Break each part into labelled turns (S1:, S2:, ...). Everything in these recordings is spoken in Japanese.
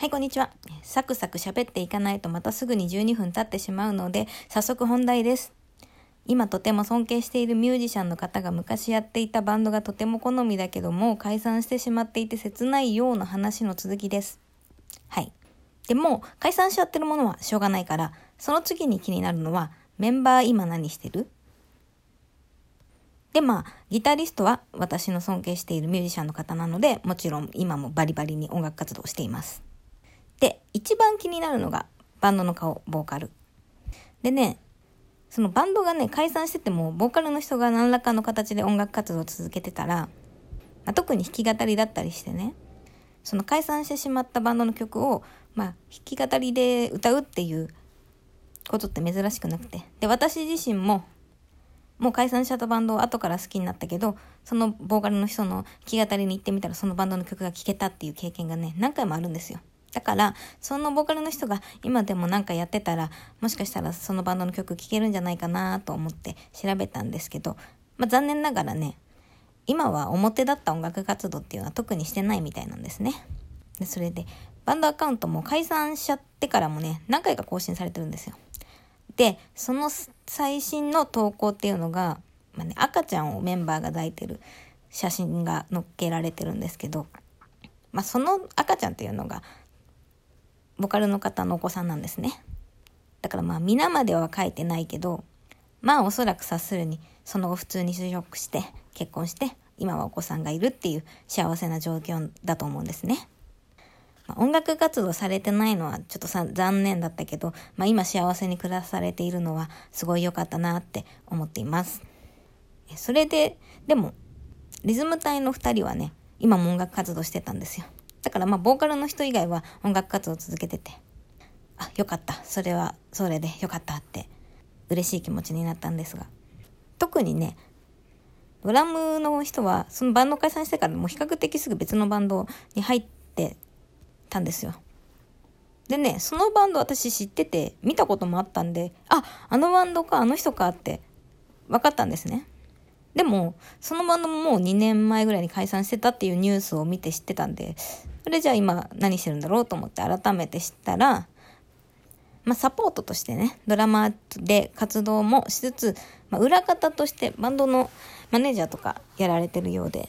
S1: はい、こんにちは。サクサク喋っていかないとまたすぐに12分経ってしまうので、早速本題です。今とても尊敬しているミュージシャンの方が昔やっていたバンドがとても好みだけども解散してしまっていて切ないような話の続きです。はい。でも、解散しちゃってるものはしょうがないから、その次に気になるのは、メンバー今何してる？で、まあ、ギタリストは私の尊敬しているミュージシャンの方なので、もちろん今もバリバリに音楽活動しています。で、一番気になるのがバンドの顔、ボーカル。でね、そのバンドがね、解散してても、ボーカルの人が何らかの形で音楽活動を続けてたら、まあ、特に弾き語りだったりしてね、その解散してしまったバンドの曲を、まあ、弾き語りで歌うっていうことって珍しくなくて。で、私自身も、もう解散しちゃったバンドを後から好きになったけど、そのボーカルの人の弾き語りに行ってみたらそのバンドの曲が聴けたっていう経験がね、何回もあるんですよ。だから、そのボーカルの人が今でもなんかやってたら、もしかしたらそのバンドの曲聴けるんじゃないかなと思って調べたんですけど、まあ残念ながらね、今は表だった音楽活動っていうのは特にしてないみたいなんですね。で、それで、バンドアカウントも解散しちゃってからもね、何回か更新されてるんですよ。で、その最新の投稿っていうのが、まあね、赤ちゃんをメンバーが抱いてる写真が載っけられてるんですけど、まあ、その赤ちゃんっていうのが、ボカルの方のお子さんなんですね。だからまあ皆までは書いてないけど、まあおそらく察するに、その後普通に就職して、結婚して、今はお子さんがいるっていう幸せな状況だと思うんですね。まあ、音楽活動されてないのはちょっとさ残念だったけど、まあ今幸せに暮らされているのはすごい良かったなって思っています。それで、でも、リズム隊の二人はね、今も音楽活動してたんですよ。だからまあボーカルの人以外は音楽活動を続けてて、あ、よかった。それはそれでよかったって嬉しい気持ちになったんですが。特にね、ドラムの人はそのバンド解散してからもう比較的すぐ別のバンドに入ってたんですよ。でね、そのバンド私知ってて見たこともあったんで、あ、あのバンドか、あの人かって分かったんですね。でも、そのバンドももう2年前ぐらいに解散してたっていうニュースを見て知ってたんで、それじゃあ今何してるんだろうと思って改めて知ったら、まあサポートとしてね、ドラマで活動もしつつ、まあ裏方としてバンドのマネージャーとかやられてるようで、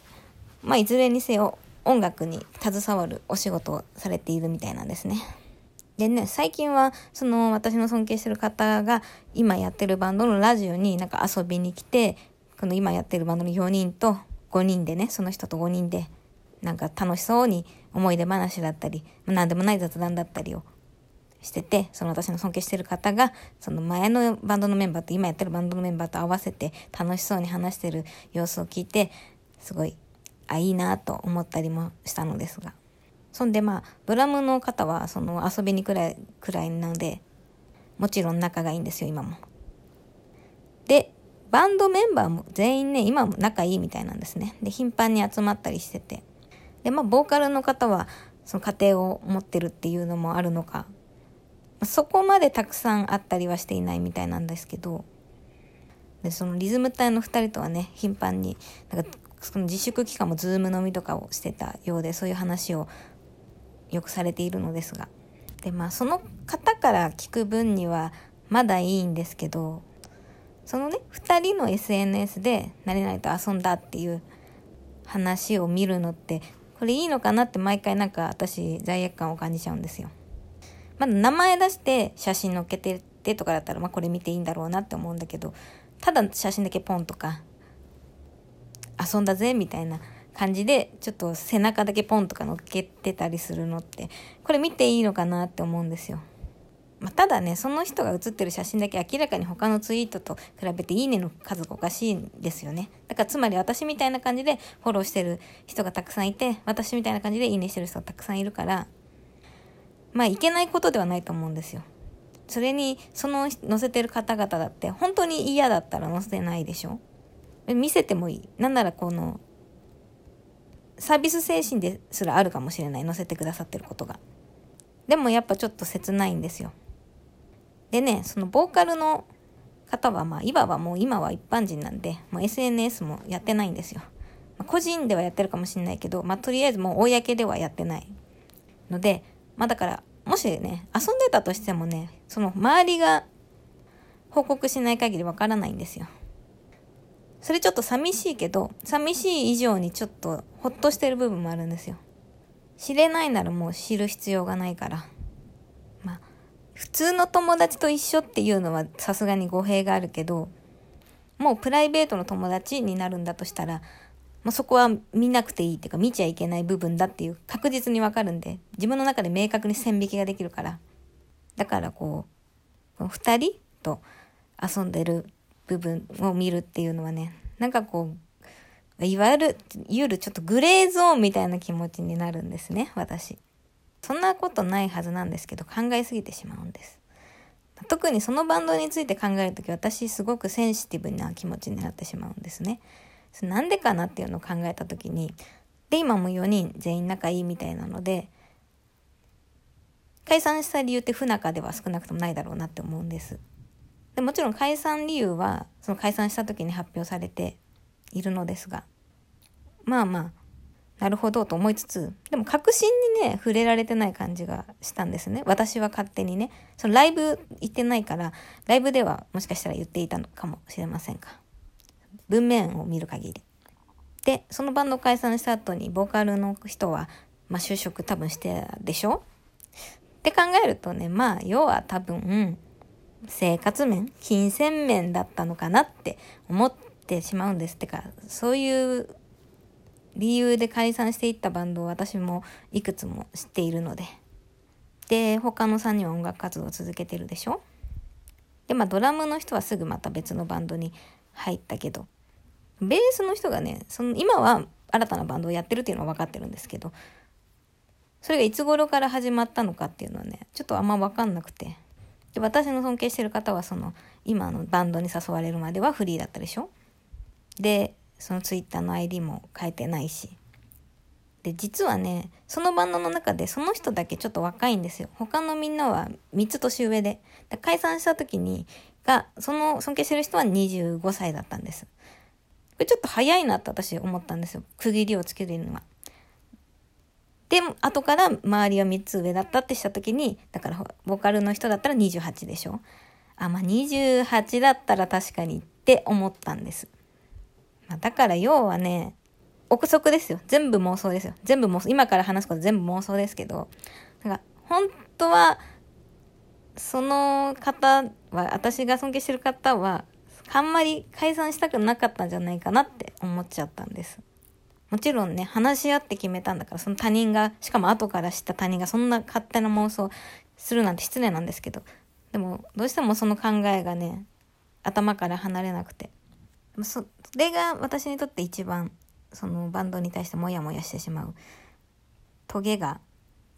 S1: まあいずれにせよ音楽に携わるお仕事をされているみたいなんですね。でね、最近は、その、私の尊敬してる方が、今やってるバンドのラジオになんか遊びに来て、この今やってるバンドの4人と5人でね、その人と5人で、なんか楽しそうに思い出話だったり、何でもない雑談だったりをしてて、その私の尊敬してる方が、その前のバンドのメンバーと今やってるバンドのメンバーと合わせて楽しそうに話してる様子を聞いて、すごい、あ、いいなと思ったりもしたのですが。そんでまあ、ドラムの方はその遊びにくらい、くらいなので、もちろん仲がいいんですよ、今も。で、バンドメンバーも全員ね、今も仲いいみたいなんですね。で、頻繁に集まったりしてて。で、まあ、ボーカルの方は、その家庭を持ってるっていうのもあるのか、そこまでたくさんあったりはしていないみたいなんですけど、で、そのリズム隊の二人とはね、頻繁に、なんか、その自粛期間もズーム飲みとかをしてたようで、そういう話をよくされているのですが。で、まあ、その方から聞く分には、まだいいんですけど、そのね、二人の SNS で何々と遊んだっていう話を見るのって、これいいのかなって毎回なんか私罪悪感を感じちゃうんですよ。まだ名前出して写真載っけてってとかだったら、まあこれ見ていいんだろうなって思うんだけど、ただ写真だけポンとか、遊んだぜみたいな感じで、ちょっと背中だけポンとか乗っけてたりするのって、これ見ていいのかなって思うんですよ。まあ、ただね、その人が写ってる写真だけ明らかに他のツイートと比べていいねの数がおかしいんですよね。だからつまり私みたいな感じでフォローしてる人がたくさんいて、私みたいな感じでいいねしてる人がたくさんいるから、まあいけないことではないと思うんですよ。それに、その載せてる方々だって本当に嫌だったら載せないでしょ？見せてもいい。なんならこの、サービス精神ですらあるかもしれない。載せてくださってることが。でもやっぱちょっと切ないんですよ。でね、そのボーカルの方は、まあ、いわばもう今は一般人なんで、まあ、SNS もやってないんですよ。まあ、個人ではやってるかもしれないけど、まあ、とりあえずもう公ではやってない。ので、まあだからもしね遊んでたとしてもねその周りが報告しない限りわからないんですよそれちょっと寂しいけど寂しい以上にちょっとほっとしてる部分もあるんですよ知れないならもう知る必要がないから普通の友達と一緒っていうのはさすがに語弊があるけどもうプライベートの友達になるんだとしたらもうそこは見なくていいっていうか見ちゃいけない部分だっていう確実にわかるんで自分の中で明確に線引きができるから。だからこう二人と遊んでる部分を見るっていうのはねなんかこういわゆるゆるちょっとグレーゾーンみたいな気持ちになるんですね私。そんなことないはずなんですけど考えすぎてしまうんです。特にそのバンドについて考える時私すごくセンシティブな気持ちになってしまうんですね。なんでかなっていうのを考えた時にで今も4人全員仲いいみたいなので解散した理由って不仲では少なくともないだろうなって思うんです。でもちろん解散理由はその解散した時に発表されているのですがまあまあなるほどと思いつつでも確信にね触れられてない感じがしたんですね。私は勝手にね。そのライブ行ってないからライブではもしかしたら言っていたのかもしれませんか。文面を見る限り。でそのバンド解散した後にボーカルの人は、まあ、就職多分してでしょ？って考えるとねまあ要は多分生活面金銭面だったのかなって思ってしまうんです。ってかそういう理由で解散していったバンドを私もいくつも知っているので。で他の3人は音楽活動を続けてるでしょ？でまあドラムの人はすぐまた別のバンドに入ったけど。ベースの人がねその今は新たなバンドをやってるっていうのは分かってるんですけど。それがいつ頃から始まったのかっていうのはねちょっとあんま分かんなくて。で私の尊敬してる方はその今のバンドに誘われるまではフリーだったでしょ？でそのツイッターの ID も変えてないし。で実はねそのバンドの中でその人だけちょっと若いんですよ。他のみんなは3つ年上で。解散した時にがその尊敬してる人は25歳だったんです。これちょっと早いなって私思ったんですよ。区切りをつけるのは。で後から周りは3つ上だったってした時にだからボーカルの人だったら28でしょ。あまあ28だったら確かにって思ったんです、まあ、だから要はね憶測ですよ。全部妄想ですよ。全部妄想。今から話すこと全部妄想ですけどだか本当はその方は私が尊敬してる方はあんまり解散したくなかったんじゃないかなって思っちゃったんです。もちろんね、話し合って決めたんだから、その他人が、しかも後から知った他人がそんな勝手な妄想するなんて失礼なんですけど、でも、どうしてもその考えがね、頭から離れなくて。それが私にとって一番、そのバンドに対してモヤモヤしてしまう、トゲが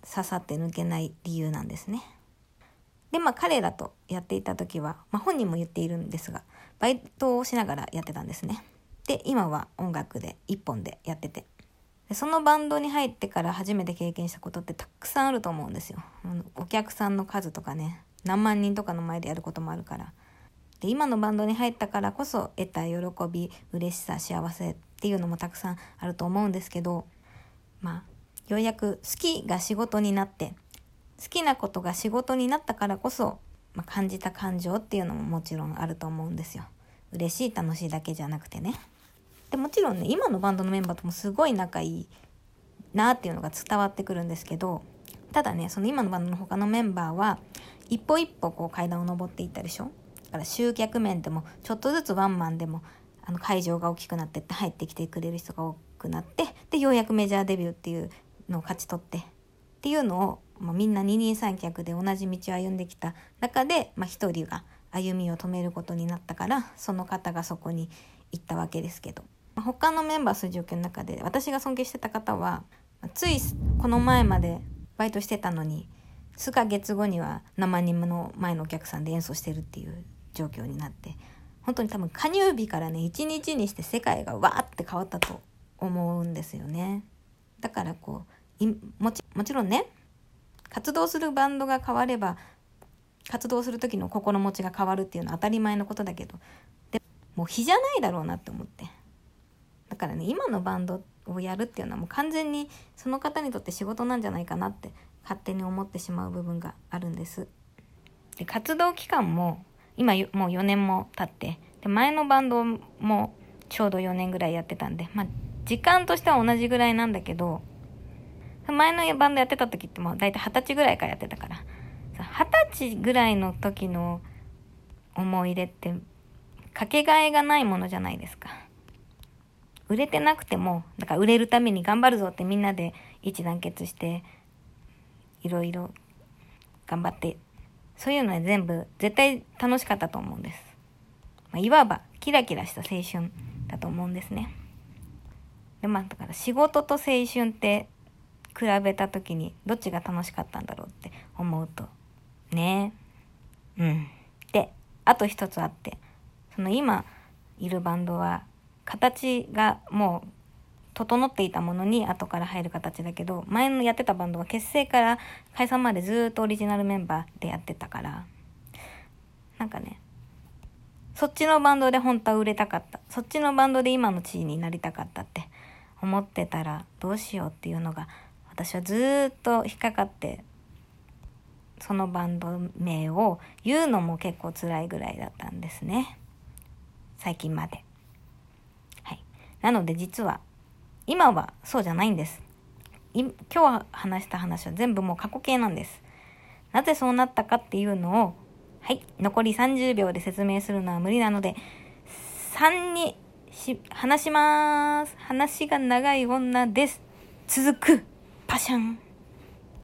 S1: 刺さって抜けない理由なんですね。で、まあ彼らとやっていた時は、まあ本人も言っているんですが、バイトをしながらやってたんですね。で今は音楽で一本でやっててでそのバンドに入ってから初めて経験したことってたくさんあると思うんですよお客さんの数とかね何万人とかの前でやることもあるからで今のバンドに入ったからこそ得た喜び嬉しさ幸せっていうのもたくさんあると思うんですけどまあようやく好きが仕事になって好きなことが仕事になったからこそ、まあ、感じた感情っていうのももちろんあると思うんですよ。嬉しい楽しいだけじゃなくてね。でもちろんね今のバンドのメンバーともすごい仲いいなっていうのが伝わってくるんですけどただねその今のバンドの他のメンバーは一歩一歩こう階段を上っていったでしょ？から集客面でもちょっとずつワンマンでもあの会場が大きくなってって入ってきてくれる人が多くなってでようやくメジャーデビューっていうのを勝ち取ってっていうのを、まあ、みんな二人三脚で同じ道を歩んできた中で、まあ、一人が歩みを止めることになったからその方がそこに行ったわけですけど。他のメンバーそういう状況の中で私が尊敬してた方はついこの前までバイトしてたのに数ヶ月後には生人の前のお客さんで演奏してるっていう状況になって本当に多分加入日からね一日にして世界がわーって変わったと思うんですよね。だからこうもちもちろんね活動するバンドが変われば活動する時の心持ちが変わるっていうのは当たり前のことだけどでもう日じゃないだろうなって思って。だからね今のバンドをやるっていうのはもう完全にその方にとって仕事なんじゃないかなって勝手に思ってしまう部分があるんです。で活動期間も今もう4年も経ってで前のバンドもちょうど4年ぐらいやってたんでまあ時間としては同じぐらいなんだけど前のバンドやってた時ってもう大体二十歳ぐらいからやってたから二十歳ぐらいの時の思い出ってかけがえがないものじゃないですか。売れてなくても、だから売れるために頑張るぞってみんなで一致団結して、いろいろ頑張って、そういうのは全部絶対楽しかったと思うんです。まあ、いわばキラキラした青春だと思うんですね。で、まあだから仕事と青春って比べた時にどっちが楽しかったんだろうって思うと、ねうん。で、あと一つあって、その今いるバンドは形がもう整っていたものに後から入る形だけど前のやってたバンドは結成から解散までずっとオリジナルメンバーでやってたからなんかねそっちのバンドで本当は売れたかったそっちのバンドで今の地位になりたかったって思ってたらどうしようっていうのが私はずっと引っかかってそのバンド名を言うのも結構辛いぐらいだったんですね。最近まで。はい。なので実は、今はそうじゃないんです。今日話した話は全部もう過去形なんです。なぜそうなったかっていうのを、はい、残り30秒で説明するのは無理なので、3にし、話します。話が長い女です。続く。パシャン。